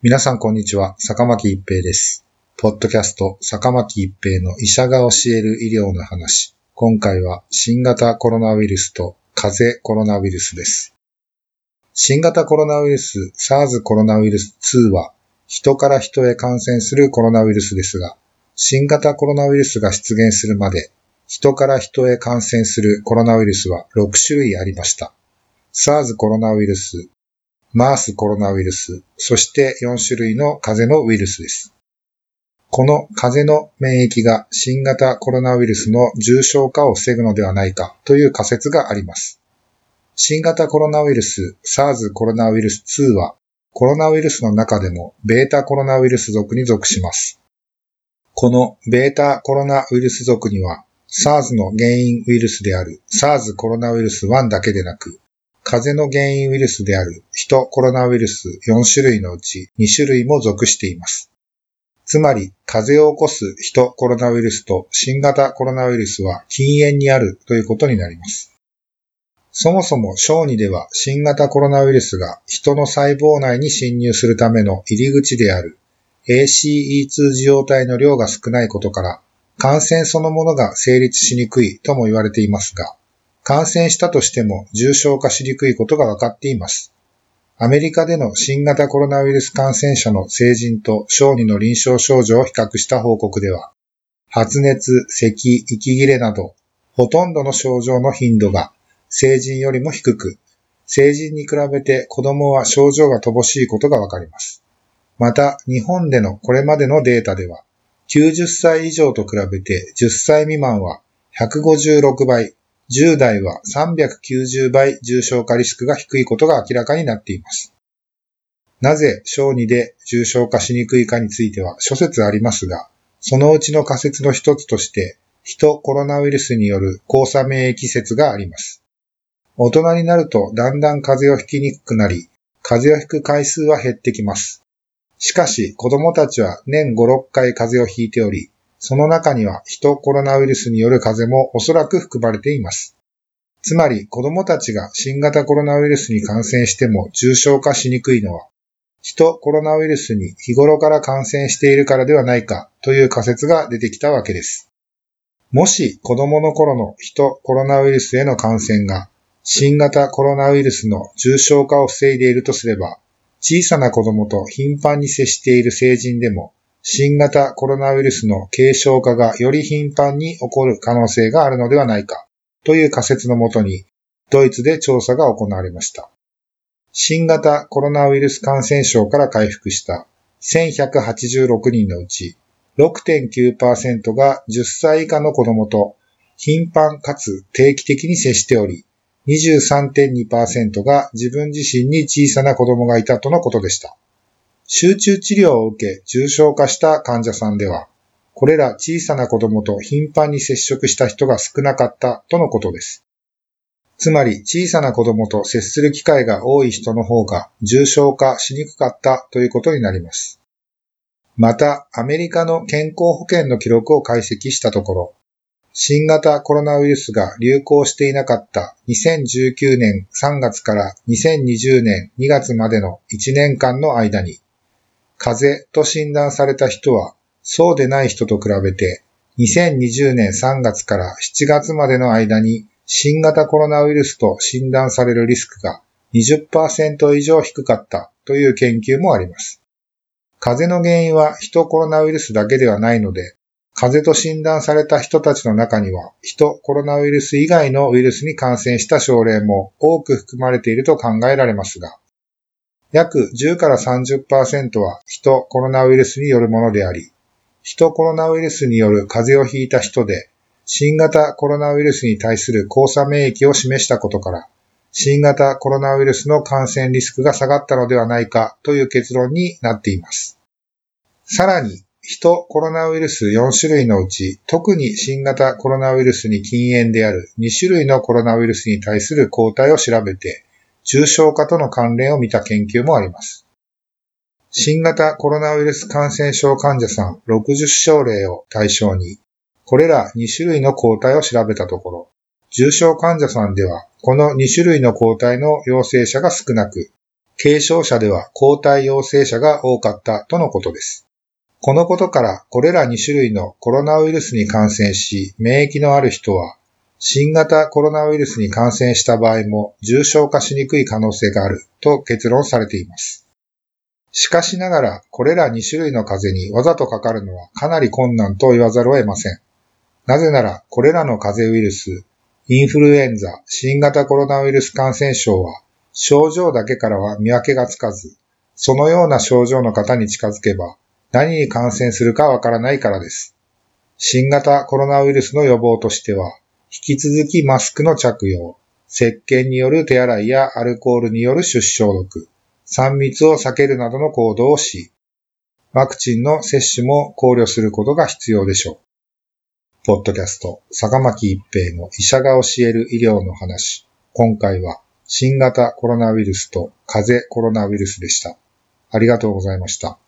皆さんこんにちは、坂巻一平です。ポッドキャスト、坂巻一平の医者が教える医療の話。今回は新型コロナウイルスと風邪コロナウイルスです。新型コロナウイルス SARS コロナウイルス2は人から人へ感染するコロナウイルスですが、新型コロナウイルスが出現するまで人から人へ感染するコロナウイルスは6種類ありました。SARS コロナウイルス、MERS コロナウイルス、そして4種類の風邪のウイルスです。この風邪の免疫が新型コロナウイルスの重症化を防ぐのではないかという仮説があります。新型コロナウイルス SARS コロナウイルス2はコロナウイルスの中でもベータコロナウイルス属に属します。このベータコロナウイルス属には SARS の原因ウイルスである SARS コロナウイルス1だけでなく風邪の原因ウイルスであるヒトコロナウイルス4種類のうち2種類も属しています。つまり、風邪を起こすヒトコロナウイルスと新型コロナウイルスは禁煙にあるということになります。そもそも小児では新型コロナウイルスが人の細胞内に侵入するための入り口である ACE2 受容体の量が少ないことから感染そのものが成立しにくいとも言われていますが、感染したとしても重症化しにくいことが分かっています。アメリカでの新型コロナウイルス感染者の成人と小児の臨床症状を比較した報告では、発熱、咳、息切れなど、ほとんどの症状の頻度が成人よりも低く、成人に比べて子供は症状が乏しいことがわかります。また、日本でのこれまでのデータでは、90歳以上と比べて10歳未満は156倍、10代は390倍重症化リスクが低いことが明らかになっています。なぜ小児で重症化しにくいかについては諸説ありますが、そのうちの仮説の一つとして、ヒトコロナウイルスによる交差免疫説があります。大人になるとだんだん風邪をひきにくくなり、風邪をひく回数は減ってきます。しかし子供たちは年5、6回風邪をひいており、その中にはヒトコロナウイルスによる風邪もおそらく含まれています。つまり子供たちが新型コロナウイルスに感染しても重症化しにくいのは、ヒトコロナウイルスに日頃から感染しているからではないかという仮説が出てきたわけです。もし子供の頃のヒトコロナウイルスへの感染が新型コロナウイルスの重症化を防いでいるとすれば、小さな子供と頻繁に接している成人でも新型コロナウイルスの軽症化がより頻繁に起こる可能性があるのではないかという仮説のもとにドイツで調査が行われました。新型コロナウイルス感染症から回復した1186人のうち6.9%が10歳以下の子供と頻繁かつ定期的に接しており、23.2%が自分自身に小さな子供がいたとのことでした。集中治療を受け重症化した患者さんでは、これら小さな子供と頻繁に接触した人が少なかったとのことです。つまり小さな子供と接する機会が多い人の方が重症化しにくかったということになります。また、アメリカの健康保険の記録を解析したところ、新型コロナウイルスが流行していなかった2019年3月から2020年2月までの1年間の間に、風邪と診断された人はそうでない人と比べて2020年3月から7月までの間に新型コロナウイルスと診断されるリスクが20%以上低かったという研究もあります。風邪の原因はヒトコロナウイルスだけではないので、風邪と診断された人たちの中には、ヒトコロナウイルス以外のウイルスに感染した症例も多く含まれていると考えられますが、約10から30%はヒトコロナウイルスによるものであり、ヒトコロナウイルスによる風邪をひいた人で、新型コロナウイルスに対する交差免疫を示したことから、新型コロナウイルスの感染リスクが下がったのではないかという結論になっています。さらに、ヒトコロナウイルス4種類のうち、特に新型コロナウイルスに禁煙である2種類のコロナウイルスに対する抗体を調べて、重症化との関連を見た研究もあります。新型コロナウイルス感染症患者さん60症例を対象に、これら2種類の抗体を調べたところ、重症患者さんでは、この2種類の抗体の陽性者が少なく、軽症者では抗体陽性者が多かったとのことです。このことからこれら2種類のコロナウイルスに感染し免疫のある人は新型コロナウイルスに感染した場合も重症化しにくい可能性があると結論されています。しかしながら、これら2種類の風邪にわざとかかるのはかなり困難と言わざるを得ません。なぜなら、これらの風邪ウイルス、インフルエンザ、新型コロナウイルス感染症は、症状だけからは見分けがつかず、そのような症状の方に近づけば、何に感染するかわからないからです。新型コロナウイルスの予防としては、引き続きマスクの着用、石鹸による手洗いやアルコールによる出消毒、3密を避けるなどの行動をし、ワクチンの接種も考慮することが必要でしょう。ポッドキャスト、坂巻一平の医者が教える医療の話。今回は新型コロナウイルスと風邪コロナウイルスでした。ありがとうございました。